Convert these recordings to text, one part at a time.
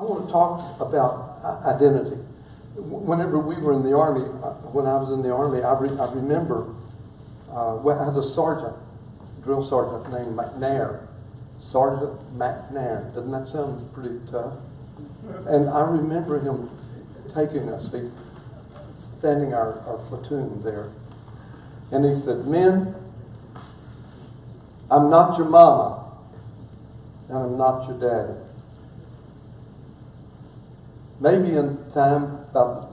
I want to talk about identity. Whenever we were in the army, uh, when I was in the army, I, re- I remember uh, I had a sergeant, drill sergeant named McNair. Sergeant McNair. Doesn't that sound pretty tough? And I remember him taking us, he's standing our, our platoon there. And he said, Men, I'm not your mama, and I'm not your daddy. Maybe in time, about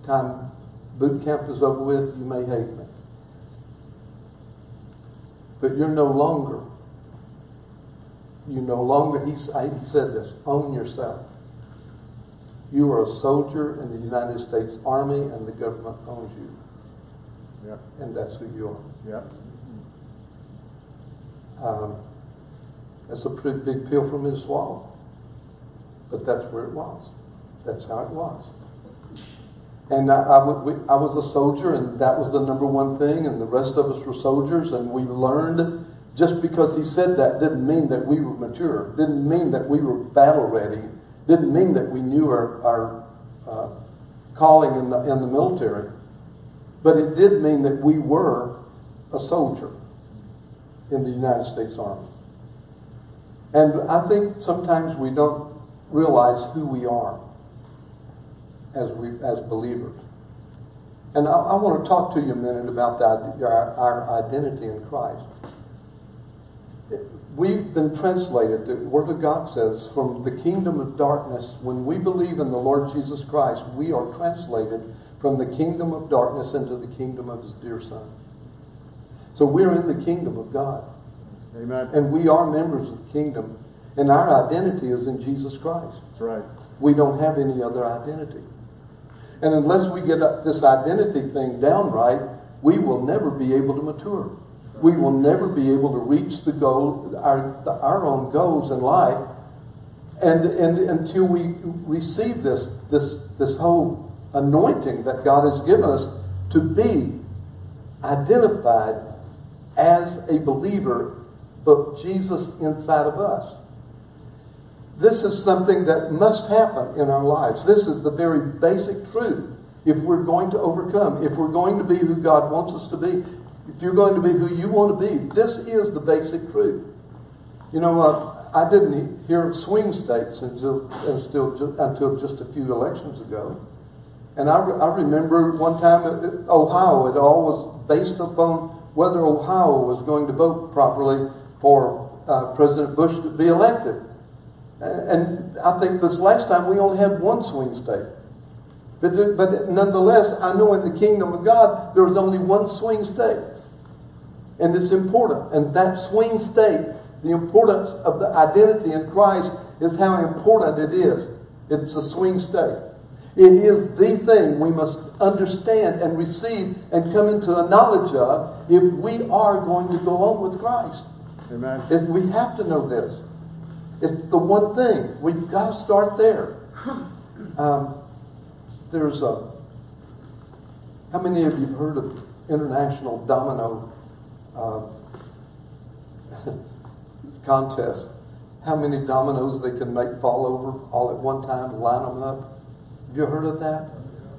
the time boot camp is over with, you may hate me. But you're no longer, you no longer, he, he said this, own yourself. You are a soldier in the United States Army and the government owns you. Yeah. And that's who you are. Yeah. Um, that's a pretty big pill for me to swallow. But that's where it was. That's how it was. And I, I, we, I, was a soldier, and that was the number one thing, and the rest of us were soldiers, and we learned. Just because he said that didn't mean that we were mature, didn't mean that we were battle ready, didn't mean that we knew our, our uh, calling in the, in the military. But it did mean that we were a soldier in the United States Army. And I think sometimes we don't realize who we are as we as believers. And I, I want to talk to you a minute about that, our, our identity in Christ. We've been translated, the Word of God says, from the kingdom of darkness. When we believe in the Lord Jesus Christ, we are translated from the kingdom of darkness into the kingdom of His dear Son. So we're in the kingdom of God. Amen. And we are members of the kingdom. And our identity is in Jesus Christ. That's right. We don't have any other identity. And unless we get this identity thing down right, we will never be able to mature. We will never be able to reach the goal, our, our own goals in life, and, and until we receive this, this, this whole anointing that God has given us to be identified as a believer, but Jesus inside of us. This is something that must happen in our lives. This is the very basic truth. If we're going to overcome, if we're going to be who God wants us to be, if you're going to be who you want to be, this is the basic truth. You know, uh, I didn't hear swing states until, until, until just a few elections ago. And I, re- I remember one time Ohio, it all was based upon whether Ohio was going to vote properly for uh, President Bush to be elected. And I think this last time we only had one swing state. But, but nonetheless, I know in the kingdom of God, there is only one swing state. And it's important. And that swing state, the importance of the identity in Christ is how important it is. It's a swing state. It is the thing we must understand and receive and come into a knowledge of if we are going to go on with Christ. Amen. If we have to know this. It's the one thing. We've got to start there. Um, there's a. How many of you have heard of International Domino uh, contest? How many dominoes they can make fall over all at one time, line them up? Have you heard of that?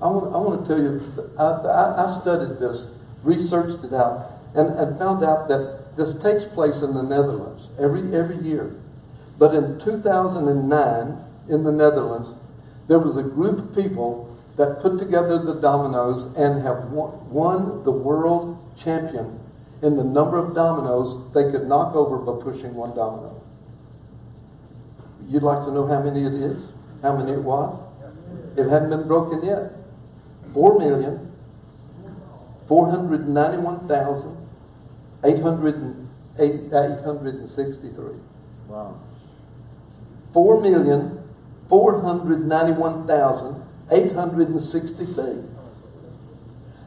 I want, I want to tell you, I, I, I studied this, researched it out, and, and found out that this takes place in the Netherlands every, every year. But in 2009, in the Netherlands, there was a group of people that put together the dominoes and have won the world champion in the number of dominoes they could knock over by pushing one domino. You'd like to know how many it is? How many it was? It hadn't been broken yet. Four million, four hundred 4,491,863.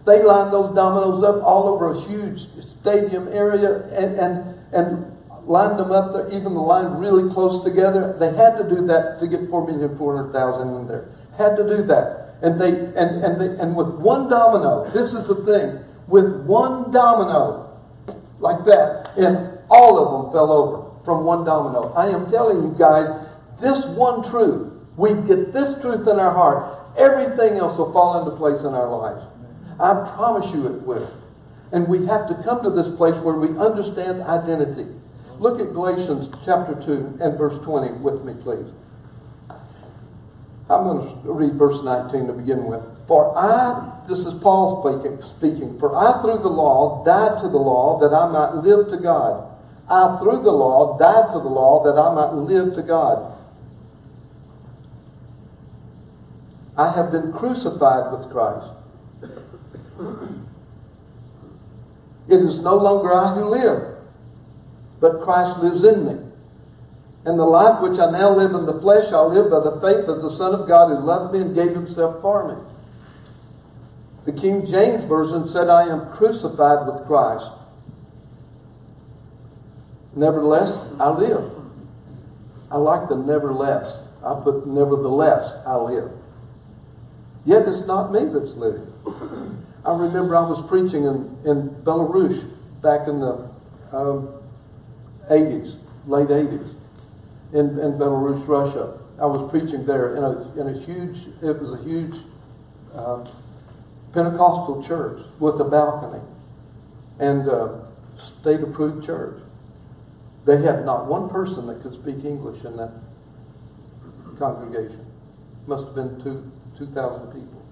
They lined those dominoes up all over a huge stadium area and, and, and lined them up there, even the lines really close together. They had to do that to get 4,400,000 in there. Had to do that. And they and, and they and with one domino, this is the thing, with one domino like that, and all of them fell over from one domino. I am telling you guys, this one truth we get this truth in our heart, everything else will fall into place in our lives. I promise you it will. And we have to come to this place where we understand identity. Look at Galatians chapter 2 and verse 20 with me, please. I'm going to read verse 19 to begin with. For I, this is Paul speaking, speaking, for I through the law died to the law that I might live to God. I through the law died to the law that I might live to God. I have been crucified with Christ. It is no longer I who live, but Christ lives in me. And the life which I now live in the flesh, I live by the faith of the Son of God who loved me and gave himself for me. The King James Version said, I am crucified with Christ. Nevertheless, I live. I like the nevertheless. I put nevertheless, I live. Yet it's not me that's living. I remember I was preaching in, in Belarus back in the um, 80s, late 80s, in, in Belarus, Russia. I was preaching there in a, in a huge, it was a huge uh, Pentecostal church with a balcony and state approved church. They had not one person that could speak English in that congregation. Must have been two, 2,000 people.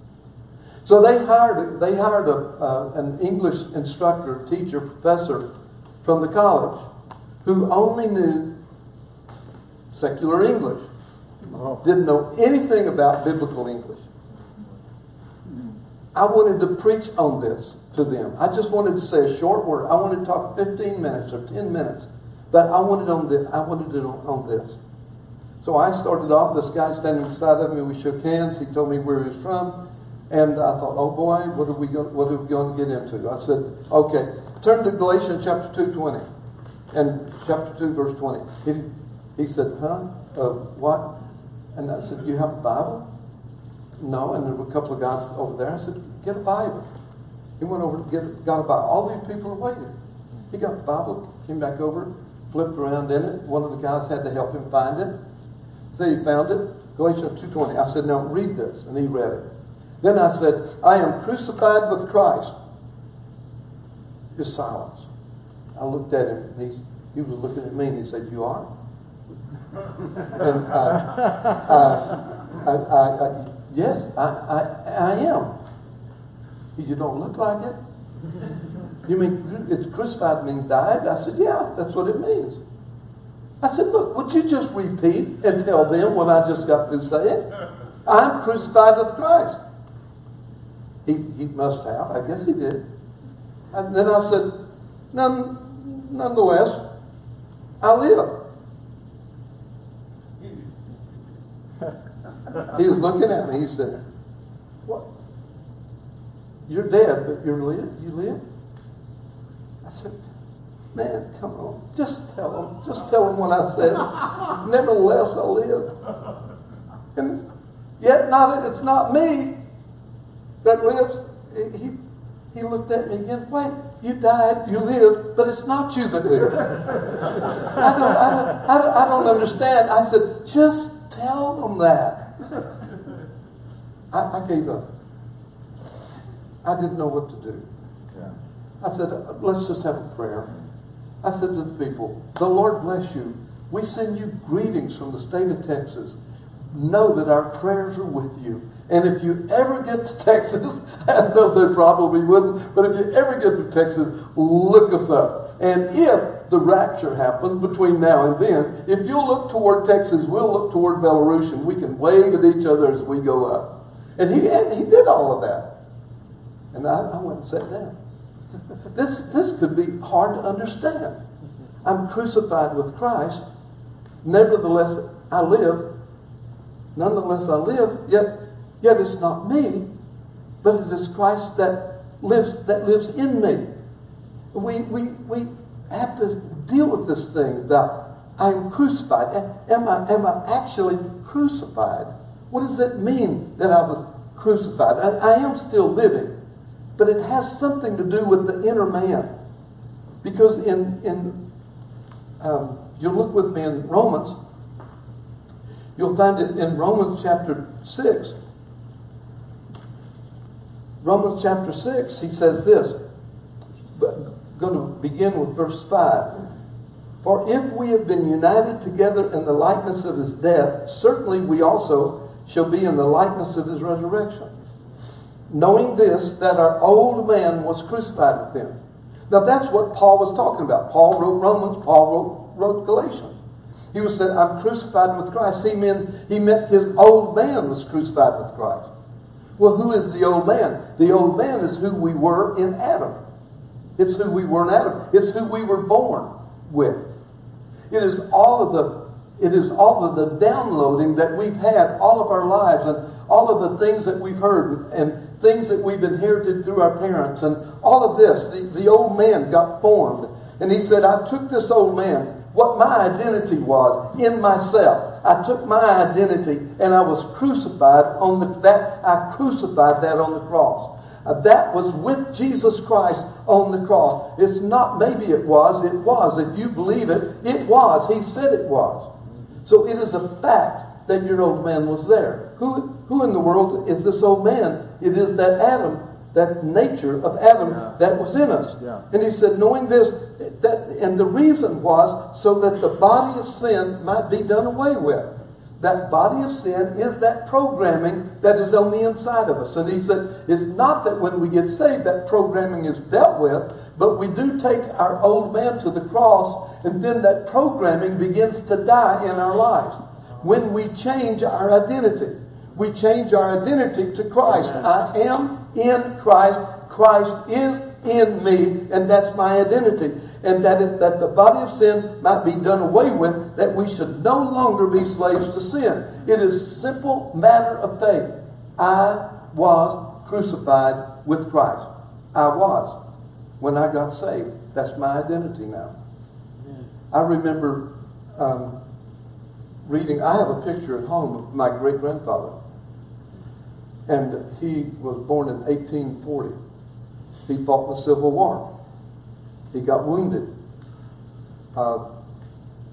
So they hired, they hired a, uh, an English instructor, teacher, professor from the college who only knew secular English, Oh. didn't know anything about biblical English. I wanted to preach on this to them. I just wanted to say a short word. I wanted to talk 15 minutes or 10 minutes, but I wanted on this. I wanted it on, on this. So I started off. This guy standing beside of me, we shook hands. He told me where he was from. And I thought, oh boy, what are we going, what are we going to get into? I said, okay, turn to Galatians chapter 2, 20. And chapter 2, verse 20. He, he said, huh? Uh, what? And I said, you have a Bible? No. And there were a couple of guys over there. I said, get a Bible. He went over to get got a Bible. All these people are waiting. He got the Bible, came back over, flipped around in it. One of the guys had to help him find it. So he found it. Galatians 2.20. I said, now read this. And he read it. Then I said, I am crucified with Christ. Just silence. I looked at him, and he, he was looking at me, and he said, You are? and I, I, I, I, yes, I, I, I am. You don't look like it. You mean it's crucified means died? I said, Yeah, that's what it means. I said, Look, would you just repeat and tell them what I just got through saying? I'm crucified with Christ. He, he must have. I guess he did. And then I said, None, nonetheless, I live. He was looking at me. He said, What? You're dead, but you live? You live? I said, Man, come on. Just tell them. Just tell them what I said. Nevertheless, I live. And yet, not it's not me that lives. He, he looked at me again. Wait, you died, you live, but it's not you that live. I don't, I don't, I don't, I don't understand. I said, just tell them that. I, I gave up. I didn't know what to do. I said, let's just have a prayer. I said to the people, the Lord bless you. We send you greetings from the state of Texas. Know that our prayers are with you. And if you ever get to Texas, I know they probably wouldn't, but if you ever get to Texas, look us up. And if the rapture happens between now and then, if you'll look toward Texas, we'll look toward Belarus, and we can wave at each other as we go up. And he, he did all of that. And I, I went and sat down. This, this could be hard to understand. I'm crucified with Christ. Nevertheless, I live. Nonetheless, I live. Yet, yet it's not me, but it is Christ that lives that lives in me. We we we have to deal with this thing about I'm crucified. Am I am I actually crucified? What does it mean that I was crucified? I, I am still living, but it has something to do with the inner man. Because in in um, you look with me in Romans, You'll find it in Romans chapter 6. Romans chapter 6, he says this. But going to begin with verse 5. For if we have been united together in the likeness of his death, certainly we also shall be in the likeness of his resurrection. Knowing this, that our old man was crucified with him. Now that's what Paul was talking about. Paul wrote Romans, Paul wrote, wrote Galatians. He was said, I'm crucified with Christ. He meant, he meant his old man was crucified with Christ. Well, who is the old man? The old man is who we were in Adam. It's who we were in Adam. It's who we were born with. It is all of the it is all of the downloading that we've had all of our lives and all of the things that we've heard and things that we've inherited through our parents and all of this. The, the old man got formed. And he said, I took this old man, what my identity was in myself. I took my identity and I was crucified on the, that, I crucified that on the cross. Uh, that was with Jesus Christ on the cross. It's not maybe it was, it was. If you believe it, it was. He said it was. So it is a fact that your old man was there. Who, who in the world is this old man? It is that Adam, that nature of Adam Yeah. that was in us. Yeah. And he said, knowing this, that, and the reason was so that the body of sin might be done away with. That body of sin is that programming that is on the inside of us. And he said, it's not that when we get saved that programming is dealt with, but we do take our old man to the cross, and then that programming begins to die in our lives. When we change our identity, we change our identity to Christ. I am in Christ. Christ is in me, and that's my identity. And that, it, that the body of sin might be done away with, that we should no longer be slaves to sin. It is simple matter of faith. I was crucified with Christ. I was. When I got saved, that's my identity now. I remember um, reading, I have a picture at home of my great grandfather. And he was born in 1840. He fought in the Civil War. He got wounded. Uh,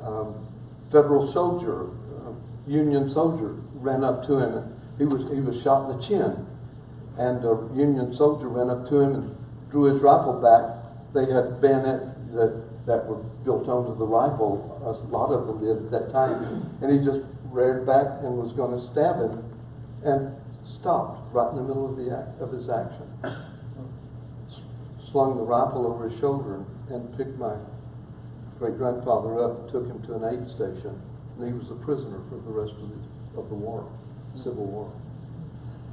um, federal soldier, uh, Union soldier, ran up to him. He was he was shot in the chin, and a Union soldier ran up to him and drew his rifle back. They had bayonets that that were built onto the rifle. A lot of them did at that time, and he just reared back and was going to stab him, and stopped right in the middle of the act, of his action slung the rifle over his shoulder and picked my great grandfather up and took him to an aid station. And he was a prisoner for the rest of the, of the war, Civil War.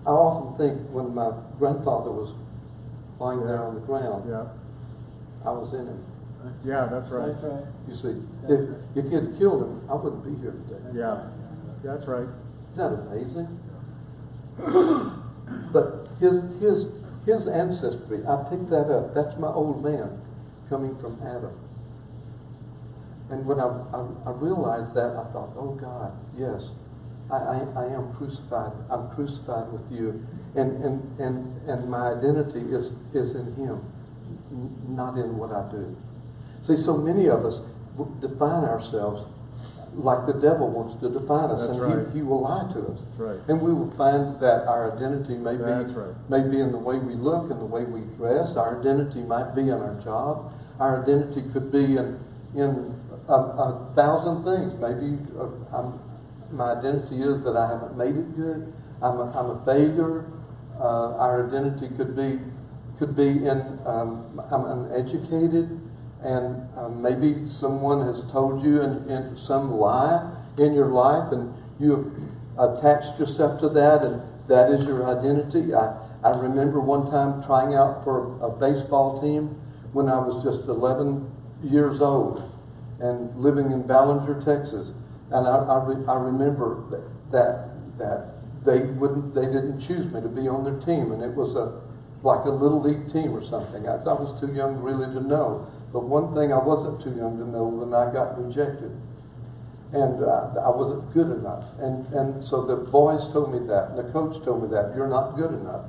I often think when my grandfather was lying there on the ground, Yeah. I was in him. Yeah, that's right. That's right. You see, if, if he had killed him, I wouldn't be here today. Yeah. That's right. Isn't that amazing? but his his his ancestry, I picked that up. That's my old man coming from Adam. And when I, I, I realized that, I thought, oh God, yes, I, I, I am crucified. I'm crucified with you. And, and, and, and my identity is, is in him, n- not in what I do. See, so many of us define ourselves like the devil wants to define us, That's and right. he, he will lie to us. Right. And we will find that our identity may be right. may be in the way we look and the way we dress. Our identity might be in our job. Our identity could be in in a, a thousand things. Maybe uh, I'm, my identity is that I haven't made it good. I'm a, I'm a failure. Uh, our identity could be could be in um, I'm uneducated, and um, maybe someone has told you in, in some lie in your life, and you have attached yourself to that, and that is your identity. I, I remember one time trying out for a baseball team when I was just 11 years old and living in Ballinger, Texas. And I, I, re, I remember that, that, that they wouldn't, they didn't choose me to be on their team. And it was a, like a little league team or something. I, I was too young really to know. But one thing I wasn't too young to know when I got rejected and uh, I wasn't good enough. And, and so the boys told me that, and the coach told me that, you're not good enough.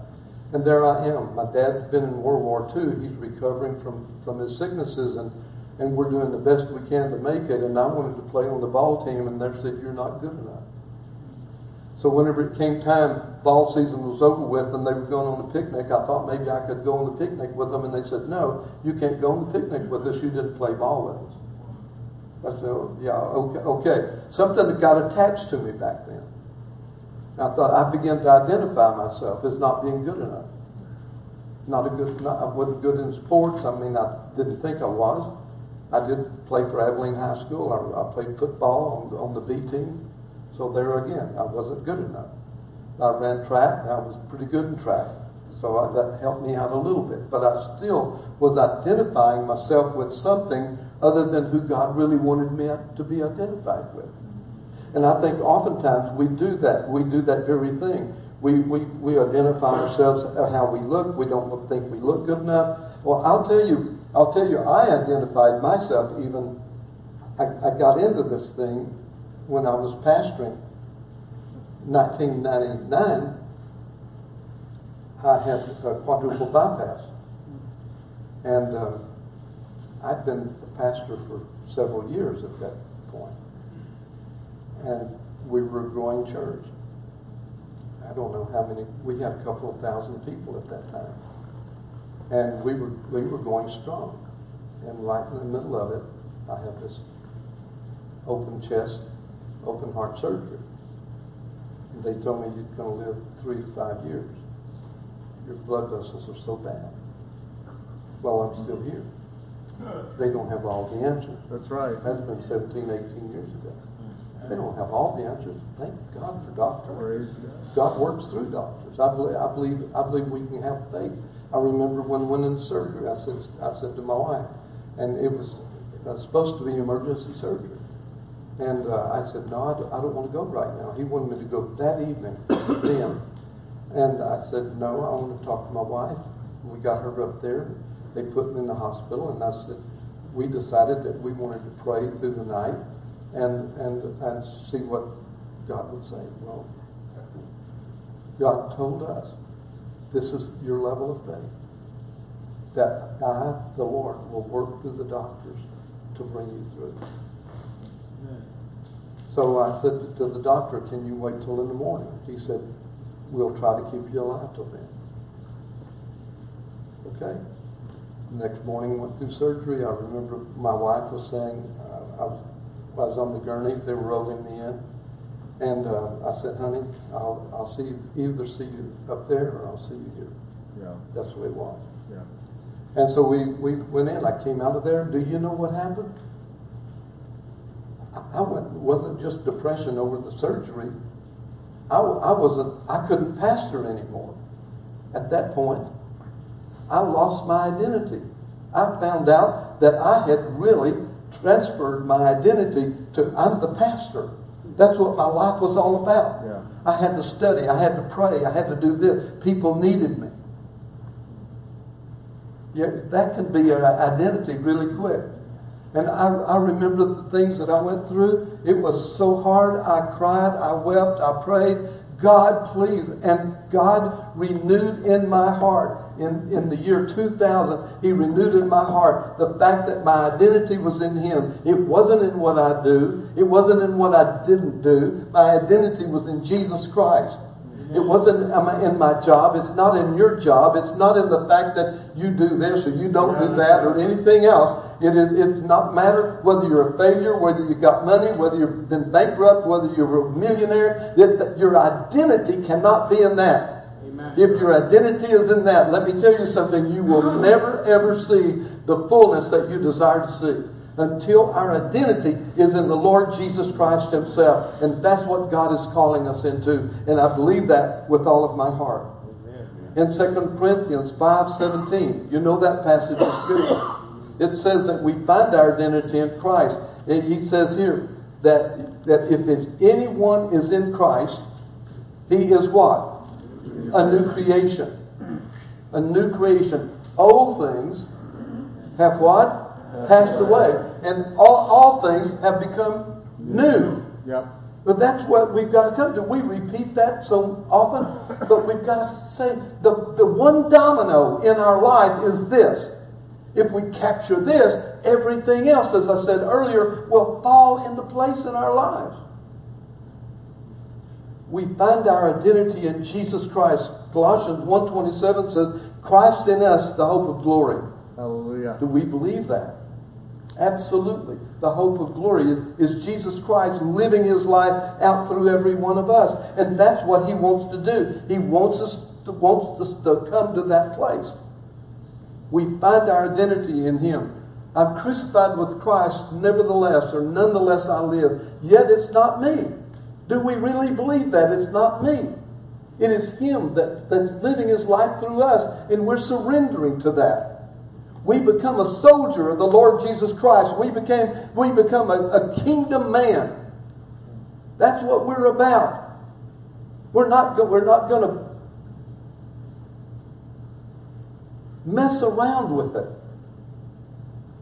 And there I am. My dad's been in World War II. He's recovering from, from his sicknesses, and, and we're doing the best we can to make it. And I wanted to play on the ball team, and they said, you're not good enough. So whenever it came time, ball season was over with, and they were going on a picnic, I thought maybe I could go on the picnic with them, and they said, "No, you can't go on the picnic with us. You didn't play ball with us." I said, oh, "Yeah, okay, okay." Something that got attached to me back then. I thought I began to identify myself as not being good enough. Not a good. Not, I wasn't good in sports. I mean, I didn't think I was. I did play for Abilene High School. I, I played football on, on the B team. So there again, I wasn't good enough. I ran track, I was pretty good in track. So I, that helped me out a little bit. But I still was identifying myself with something other than who God really wanted me to be identified with. And I think oftentimes we do that. We do that very thing. We, we, we identify ourselves how we look. We don't think we look good enough. Well, I'll tell you, I'll tell you, I identified myself even, I, I got into this thing when I was pastoring, 1999, I had a quadruple bypass. And um, I'd been a pastor for several years at that point. And we were a growing church. I don't know how many, we had a couple of thousand people at that time. And we were, we were going strong. And right in the middle of it, I have this open chest open heart surgery. And they told me you're going to live three to five years. Your blood vessels are so bad. Well, I'm still here. They don't have all the answers. That's right. That's been 17, 18 years ago. They don't have all the answers. Thank God for doctors. God works through doctors. I believe, I believe, I believe we can have faith. I remember when I went into surgery, I said, I said to my wife, and it was, it was supposed to be emergency surgery. And uh, I said, no, I don't, I don't, want to go right now. He wanted me to go that evening then. And I said, no, I want to talk to my wife. We got her up there. They put me in the hospital, and I said, we decided that we wanted to pray through the night and, and, and see what God would say. Well, God told us, this is your level of faith. That I, the Lord, will work through the doctors to bring you through. So I said to the doctor, can you wait till in the morning? He said, we'll try to keep you alive till then. Okay. The next morning went through surgery. I remember my wife was saying, uh, I, was, I, was, on the gurney, they were rolling me in. And uh, I said, honey, I'll, I'll see you, either see you up there or I'll see you here. Yeah. That's the way it was. Yeah. And so we, we went in. I came out of there. Do you know what happened? I went, wasn't just depression over the surgery. I, I wasn't, I couldn't pastor anymore at that point. I lost my identity. I found out that I had really transferred my identity to I'm the pastor. That's what my life was all about. Yeah. I had to study. I had to pray. I had to do this. People needed me. Yeah, that can be an identity really quick. And I, I remember the things that I went through. It was so hard. I cried, I wept, I prayed. God, please. And God renewed in my heart in, in the year 2000, He renewed in my heart the fact that my identity was in Him. It wasn't in what I do, it wasn't in what I didn't do. My identity was in Jesus Christ. It wasn't in my job. It's not in your job. It's not in the fact that you do this or you don't do that or anything else. It is it not matter whether you're a failure, whether you got money, whether you've been bankrupt, whether you're a millionaire. That your identity cannot be in that. If your identity is in that, let me tell you something. You will never ever see the fullness that you desire to see until our identity is in the Lord Jesus Christ Himself. And that's what God is calling us into. And I believe that with all of my heart. In 2 Corinthians 5.17, you know that passage of Scripture. It says that we find our identity in Christ. He says here that, that if, if anyone is in Christ, he is what? A new creation. A new creation. Old things have what? Passed away and all, all things have become new. Yep. But that's what we've got to come to. We repeat that so often, but we've got to say the, the one domino in our life is this. If we capture this, everything else, as I said earlier, will fall into place in our lives. we find our identity in Jesus Christ. Colossians 1.27 says, Christ in us, the hope of glory. Hallelujah. Do we believe that? Absolutely. The hope of glory is Jesus Christ living his life out through every one of us. And that's what he wants to do. He wants us to, wants us to come to that place. We find our identity in him. I'm crucified with Christ, nevertheless, or nonetheless I live. Yet it's not me. Do we really believe that? It's not me. It is Him that, that's living His life through us, and we're surrendering to that. We become a soldier of the Lord Jesus Christ. We became we become a, a kingdom man. That's what we're about. We're not we're not going to mess around with it.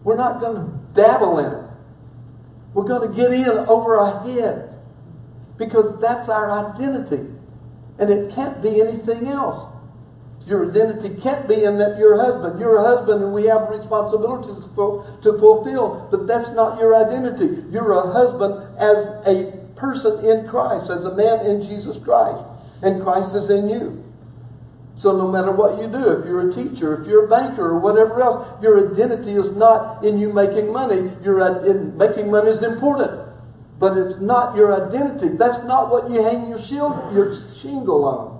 We're not going to dabble in it. We're going to get in over our heads because that's our identity. And it can't be anything else. Your identity can't be in that you're a husband. You're a husband and we have responsibilities to fulfill, but that's not your identity. You're a husband as a person in Christ, as a man in Jesus Christ, and Christ is in you. So no matter what you do, if you're a teacher, if you're a banker, or whatever else, your identity is not in you making money. Your making money is important but it's not your identity. That's not what you hang your shield, your shingle on.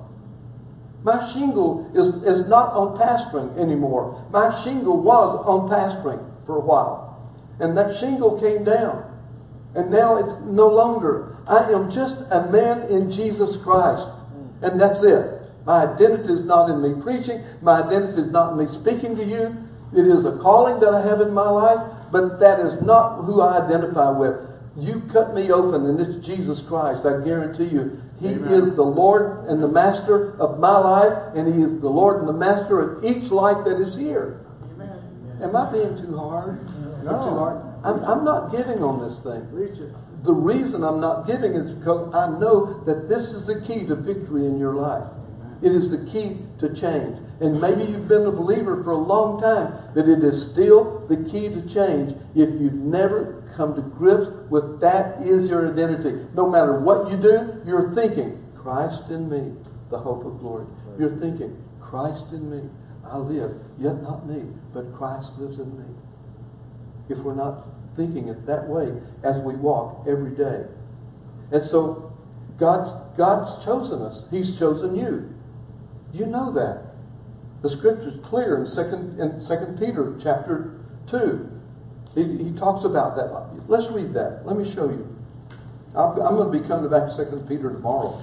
My shingle is, is not on pastoring anymore. My shingle was on pastoring for a while. And that shingle came down. And now it's no longer. I am just a man in Jesus Christ. And that's it. My identity is not in me preaching. My identity is not in me speaking to you. It is a calling that I have in my life, but that is not who I identify with. You cut me open, and it's Jesus Christ. I guarantee you. He Amen. is the Lord and the Master of my life, and He is the Lord and the Master of each life that is here. Amen. Am I being too hard? No. Too hard? I'm, I'm not giving on this thing. The reason I'm not giving is because I know that this is the key to victory in your life. It is the key to change. And maybe you've been a believer for a long time, but it is still the key to change if you've never come to grips with that is your identity. No matter what you do, you're thinking, Christ in me, the hope of glory. You're thinking, Christ in me, I live, yet not me, but Christ lives in me. If we're not thinking it that way as we walk every day. And so God's, God's chosen us. He's chosen you. You know that. The scripture is clear in second in Second Peter chapter two. He, he talks about that. Let's read that. Let me show you. I'm going to be coming back to Second Peter tomorrow.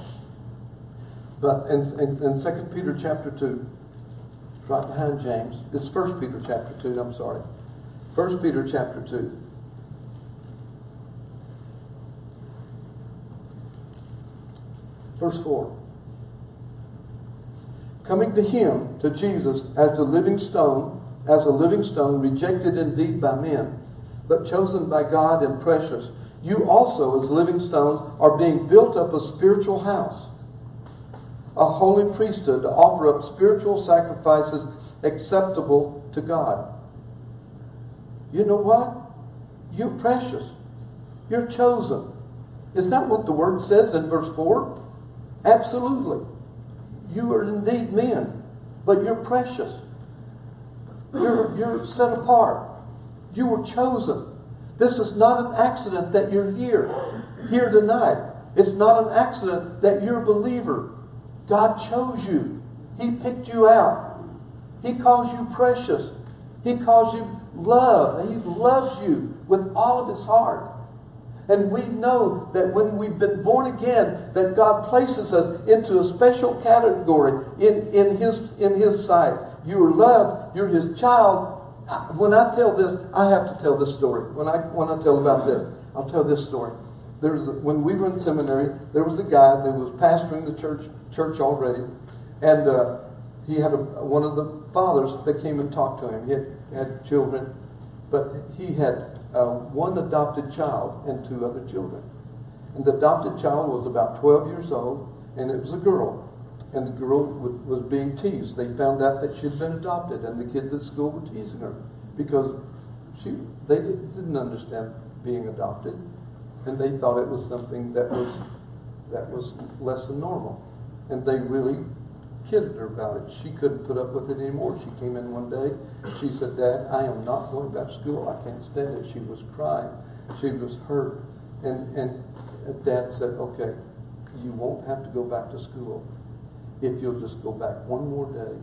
But in, in, in 2 Peter chapter 2, right behind James, it's First Peter chapter 2, I'm sorry. First Peter chapter 2. Verse 4 coming to him, to Jesus, as the living stone, as a living stone, rejected indeed by men, but chosen by God and precious. You also, as living stones, are being built up a spiritual house, a holy priesthood to offer up spiritual sacrifices acceptable to God. You know what? You're precious. You're chosen. Is that what the word says in verse 4? Absolutely. You are indeed men, but you're precious. You're, you're set apart. You were chosen. This is not an accident that you're here, here tonight. It's not an accident that you're a believer. God chose you. He picked you out. He calls you precious. He calls you love. He loves you with all of his heart. And we know that when we've been born again, that God places us into a special category in, in, his, in His sight. You are loved. You're His child. When I tell this, I have to tell this story. When I, when I tell about this, I'll tell this story. There was a, when we were in seminary, there was a guy that was pastoring the church church already, and uh, he had a, one of the fathers that came and talked to him. He had, had children, but he had uh, one adopted child and two other children. And the adopted child was about 12 years old, and it was a girl. And the girl was being teased. They found out that she'd been adopted, and the kids at school were teasing her because she they didn't understand being adopted, and they thought it was something that was that was less than normal. And they really kidded her about it. She couldn't put up with it anymore. She came in one day. She said, Dad, I am not going back to school. I can't stand it. She was crying. She was hurt. And, and Dad said, okay, you won't have to go back to school if you'll just go back one more day.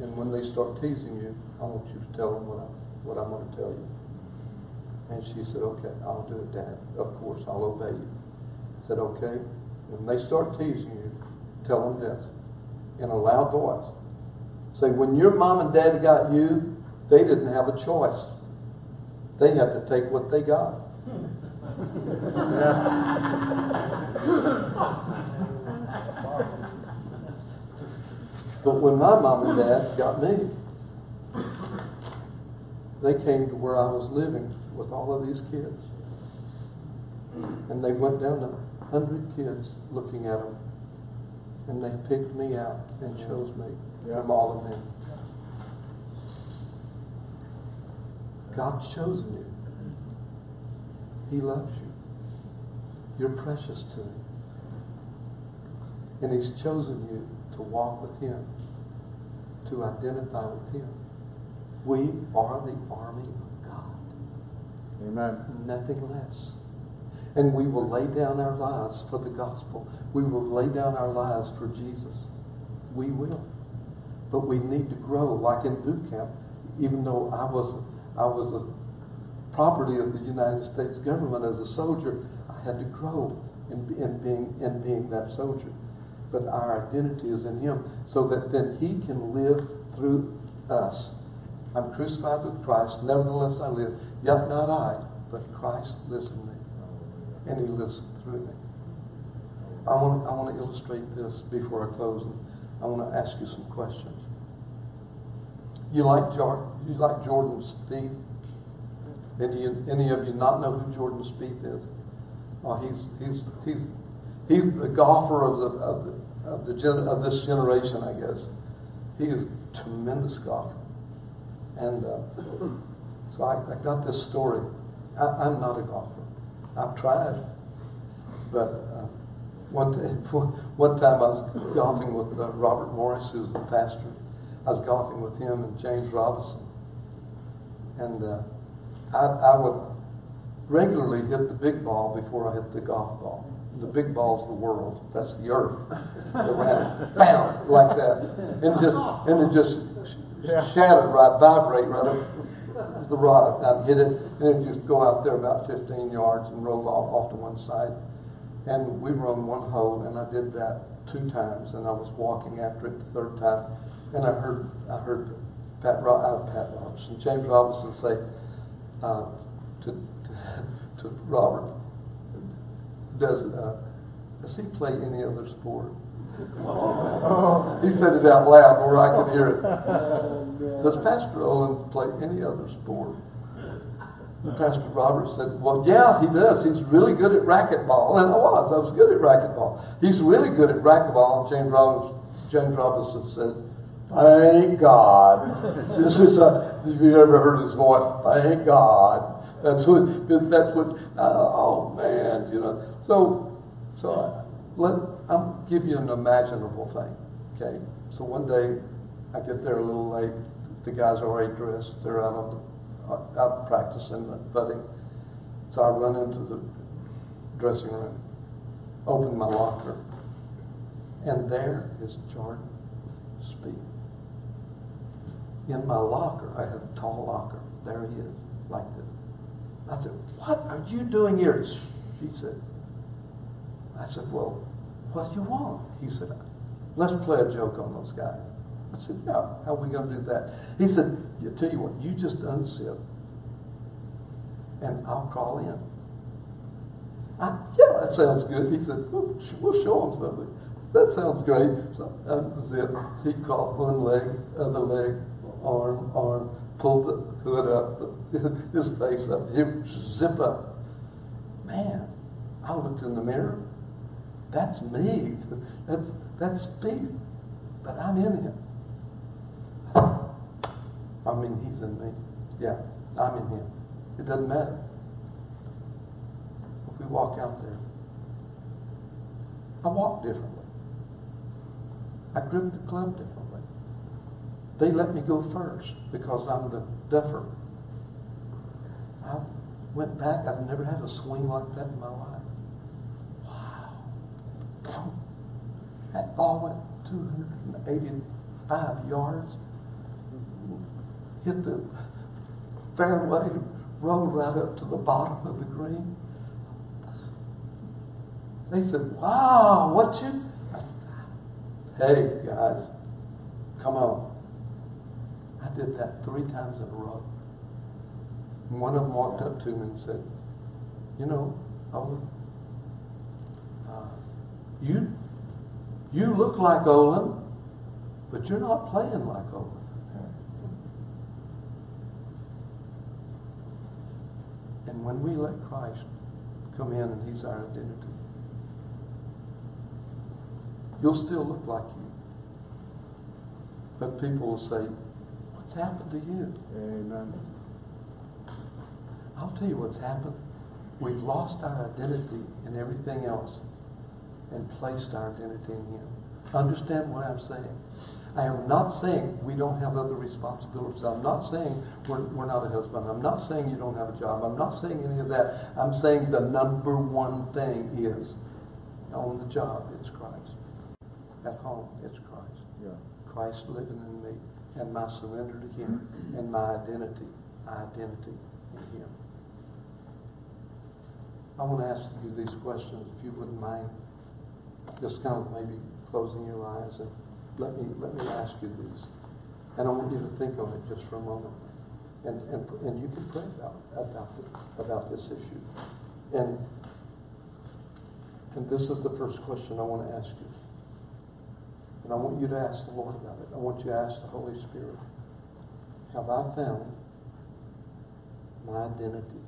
And when they start teasing you, I want you to tell them what, I, what I'm going to tell you. And she said, okay, I'll do it, Dad. Of course, I'll obey you. I said, okay. When they start teasing you, tell them this in a loud voice. Say, when your mom and dad got you, they didn't have a choice. They had to take what they got. but when my mom and dad got me, they came to where I was living with all of these kids. And they went down to 100 kids looking at them. And they picked me out and chose me Yeah. from all of them. God's chosen you. He loves you. You're precious to Him. And He's chosen you to walk with Him, to identify with Him. We are the army of God, Amen. nothing less. And we will lay down our lives for the gospel. We will lay down our lives for Jesus. We will. But we need to grow, like in boot camp. Even though I was, I was a property of the United States government as a soldier, I had to grow in, in being in being that soldier. But our identity is in Him, so that then He can live through us. I'm crucified with Christ, nevertheless I live. Yet not I, but Christ lives in me. And He lives through me. I want, I want to illustrate this before I close. I want to ask you some questions. You like, you like Jordan Spieth? Any, any of you not know who Jordan Spieth is? Oh, he's, he's, he's, he's the golfer of, the, of, the, of, the gen, of this generation, I guess. He is a tremendous golfer. And uh, so I, I got this story. I, I'm not a golfer. I've tried. But uh, one, day, one time I was golfing with uh, Robert Morris, who's the pastor. I was golfing with him and James Robinson. And uh, I, I would regularly hit the big ball before I hit the golf ball. The big ball's the world. That's the earth. Around, bam, like that. And just and it just Yeah. shatter right, vibrate right up the rod. I'd hit it and it'd just go out there about 15 yards and roll off, off to one side. And we on one hole and I did that two times and I was walking after it the third time. And I heard I heard Pat, Ro- uh, Pat Robinson, James Robinson say uh, to, to, to Robert, does, uh, does he play any other sport? Uh-huh. He said it out loud where I could hear it. Does Pastor Olin play any other sport? And Pastor Robert said, Well, yeah, he does. He's really good at racquetball. And I was. I was good at racquetball. He's really good at racquetball. And James Robinson, James Robinson said, Thank God. This is a, if you ever heard his voice, thank God. That's what, that's what, uh, oh man, you know. So, so I, let, I'll give you an imaginable thing, okay? So one day, I get there a little late. The guys are already dressed. They're out on the, uh, out practicing the putting. So I run into the dressing room, open my locker, and there is Jordan Spieth. In my locker, I had a tall locker. There he is, like this. I said, What are you doing here? She said, I said, Well, what do you want? He said, Let's play a joke on those guys. I said, Yeah, how are we going to do that? He said, "I tell you what, you just unzip and I'll crawl in. I, yeah, that sounds good. He said, well, we'll show him something. That sounds great. So unzip. He caught one leg, other leg, arm, arm, pulled the hood up, the, his face up, zip up. Man, I looked in the mirror. That's me. That's that's Spieth. But I'm in him. I mean, he's in me. Yeah, I'm in him. It doesn't matter. If we walk out there, I walk differently. I grip the club differently. They let me go first because I'm the duffer. I went back. I've never had a swing like that in my life. That ball went 285 yards. Hit the fairway, rolled right up to the bottom of the green. They said, wow, what you? I said, hey, guys, come on. I did that three times in a row. One of them walked up to me and said, you know, Olin, uh, you, you look like Olin, but you're not playing like Olin. And when we let Christ come in and He's our identity, you'll still look like you. But people will say, What's happened to you? Amen. I'll tell you what's happened. We've lost our identity in everything else and placed our identity in Him. Understand what I'm saying? I am not saying we don't have other responsibilities. I'm not saying we're, we're not a husband. I'm not saying you don't have a job. I'm not saying any of that. I'm saying the number one thing is on the job, it's Christ. At home, it's Christ. Yeah. Christ living in me and my surrender to Him and my identity, my identity in Him. I want to ask you these questions, if you wouldn't mind, just kind of maybe closing your eyes and let me let me ask you these. And I want you to think on it just for a moment, and and, and you can pray about about the, about this issue. And and this is the first question I want to ask you. And I want you to ask the Lord about it. I want you to ask the Holy Spirit, have I found my identity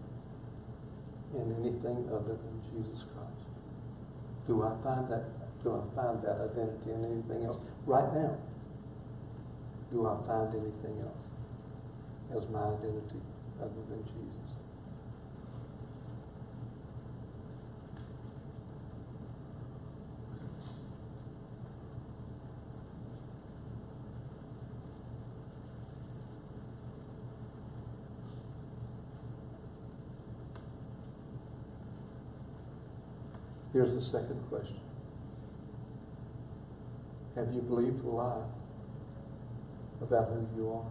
in anything other than Jesus Christ? Do I find that do I find that identity in anything else? Right now, do I find anything else as my identity other than Jesus? Here's the second question. Have you believed the lie about who you are?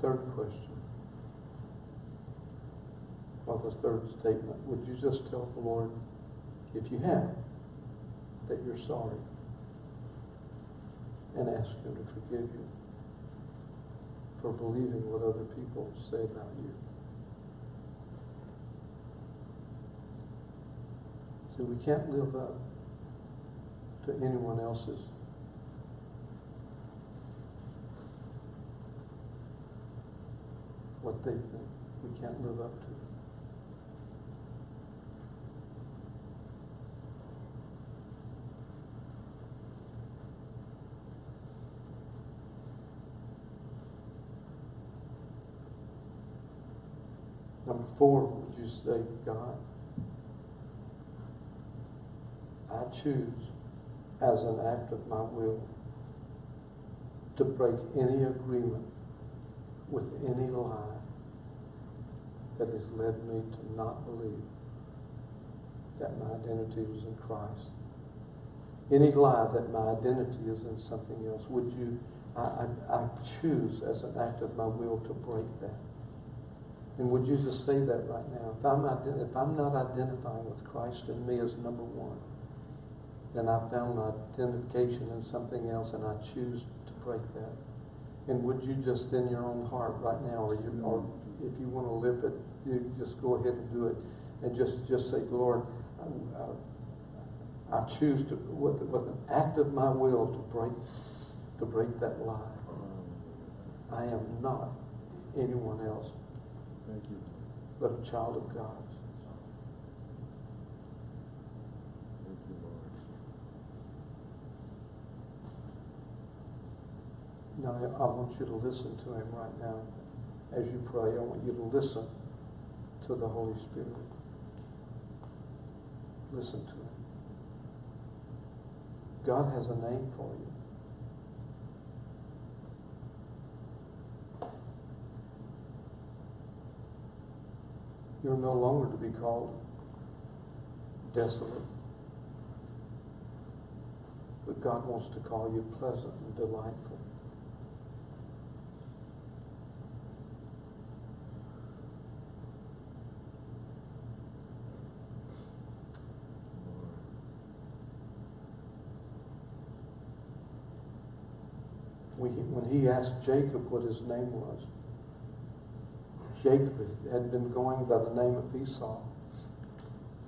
Third question. Well, the third statement. Would you just tell the Lord, if you have, that you're sorry and ask Him to forgive you for believing what other people say about you. See, we can't live up to anyone else's what they think. We can't live up to Number four, would you say, God, I choose as an act of my will to break any agreement with any lie that has led me to not believe that my identity was in Christ. Any lie that my identity is in something else, would you, I, I, I choose as an act of my will to break that. And would you just say that right now? If I'm, if I'm not identifying with Christ in me as number one, then I found my identification in something else and I choose to break that. And would you just in your own heart right now, or, you, or if you want to live it, you just go ahead and do it. And just, just say, Lord, I, I choose to, with, with an act of my will to break, to break that lie. I am not anyone else Thank you. but a child of God. Thank you, Lord. Now, I want you to listen to him right now. As you pray, I want you to listen to the Holy Spirit. Listen to him. God has a name for you. You're no longer to be called desolate. But God wants to call you pleasant and delightful. When he asked Jacob what his name was, Jacob had been going by the name of Esau.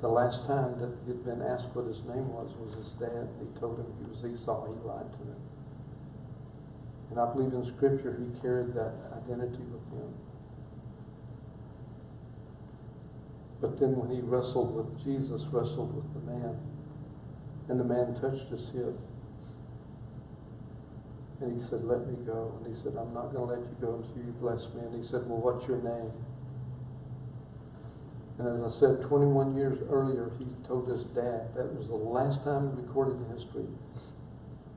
The last time that he'd been asked what his name was was his dad. And he told him he was Esau. He lied to him. And I believe in Scripture he carried that identity with him. But then when he wrestled with Jesus, wrestled with the man, and the man touched his hip, and he said, Let me go. And he said, I'm not going to let you go until you bless me. And he said, Well, what's your name? And as I said, 21 years earlier, he told his dad that was the last time recorded in history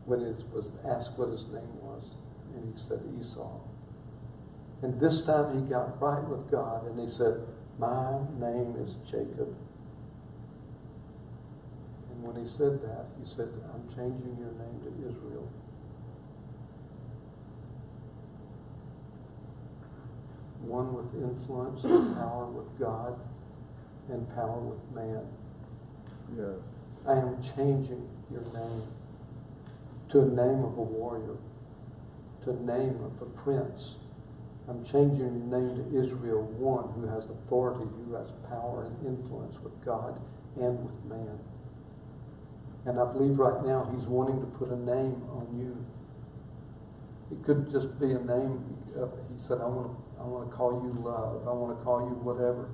when he was asked what his name was. And he said, Esau. And this time he got right with God and he said, My name is Jacob. And when he said that, he said, I'm changing your name to Israel. One with influence and power with God and power with man. Yes. I am changing your name to a name of a warrior, to a name of a prince. I'm changing your name to Israel, one who has authority, who has power and influence with God and with man. And I believe right now he's wanting to put a name on you. It could just be a name. Uh, he said, I want to I want to call you love. I want to call you whatever.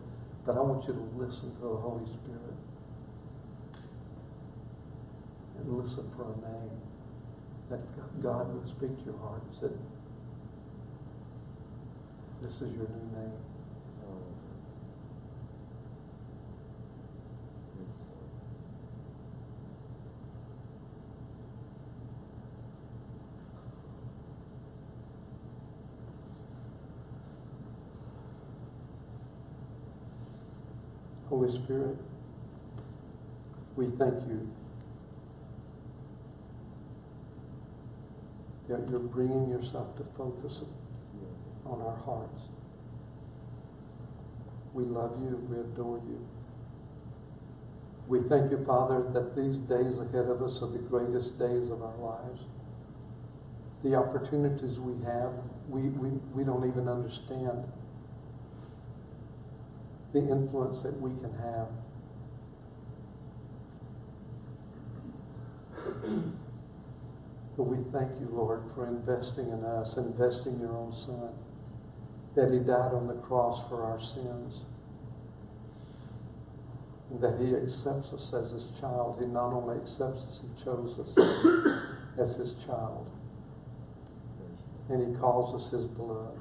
But I want you to listen to the Holy Spirit. And listen for a name that God would speak to your heart and said, This is your new name. Holy Spirit, we thank you that you're bringing yourself to focus on our hearts. We love you. We adore you. We thank you, Father, that these days ahead of us are the greatest days of our lives. The opportunities we have, we, we, we don't even understand the influence that we can have. but we thank you, Lord, for investing in us, investing your own Son, that He died on the cross for our sins, and that He accepts us as His child. He not only accepts us, He chose us as His child, and He calls us His beloved.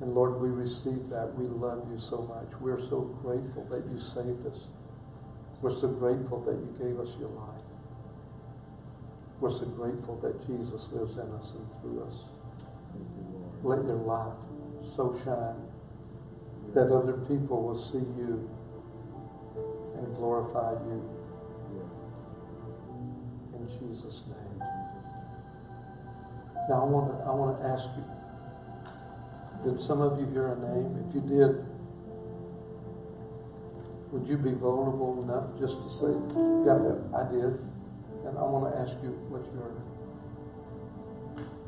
And Lord, we receive that. We love you so much. We're so grateful that you saved us. We're so grateful that you gave us your life. We're so grateful that Jesus lives in us and through us. Let your light so shine that other people will see you and glorify you. In Jesus' name. Now I want to I want to ask you did some of you hear a name? If you did, would you be vulnerable enough just to say, yeah, I did? And I want to ask you what you heard.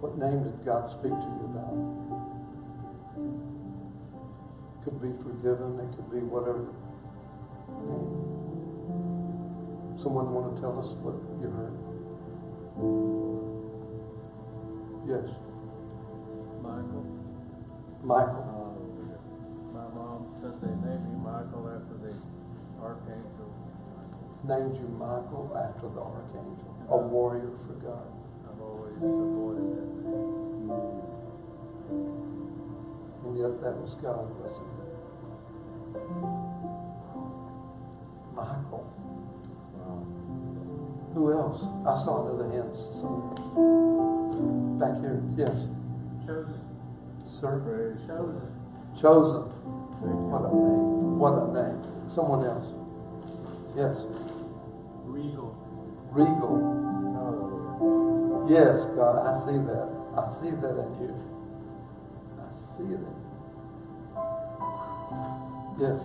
What name did God speak to you about? It could be forgiven, it could be whatever name. Someone want to tell us what you heard? Yes. Michael. Michael. Uh, my mom said they named me Michael after the archangel. Named you Michael after the archangel, a warrior for God. I've always supported that. And yet that was God, wasn't it? Michael. Who else? I saw another hand. Some back here. Yes, Chosen. Sir. Praise Chosen. Chosen. What a name. What a name. Someone else. Yes. Regal. Regal. Hallelujah. Yes, God, I see that. I see that in you. I see it. Yes,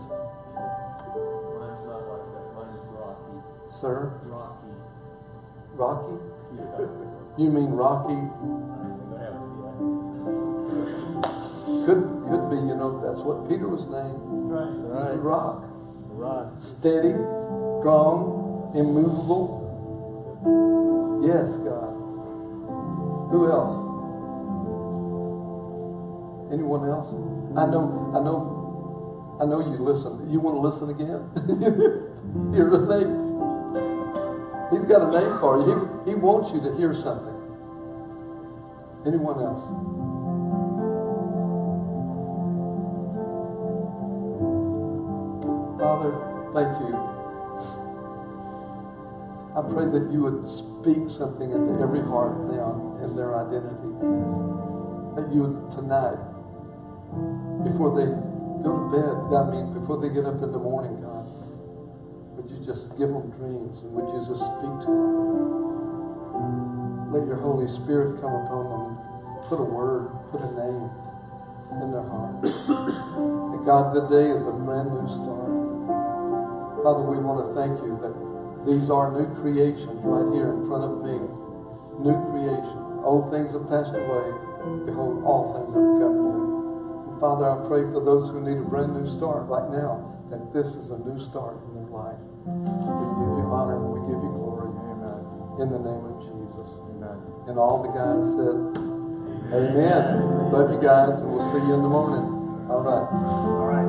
Mine's not like that. Mine is Rocky. sir. Rocky. Rocky? Yeah. You mean Rocky? Could could be, you know, that's what Peter was named. Right. Right. rock. Right. Steady, strong, immovable. Yes, God. Who else? Anyone else? I know, I know, I know you listen. You want to listen again? Hear a name. He's got a name for you. He, he wants you to hear something. Anyone else? Father, thank you. I pray that you would speak something into every heart now in their identity. That you would tonight, before they go to bed, I mean, before they get up in the morning, God, would you just give them dreams and would you just speak to them? Let your Holy Spirit come upon them and put a word, put a name in their heart. And God, today is a brand new start. Father, we want to thank you that these are new creations right here in front of me. New creation. Old things have passed away. Behold, all things have become new. And Father, I pray for those who need a brand new start right now, that this is a new start in their life. We give you honor and we give you glory Amen. in the name of Jesus. Amen. And all the guys said, Amen. Love you guys, and we'll see you in the morning. All right. All right.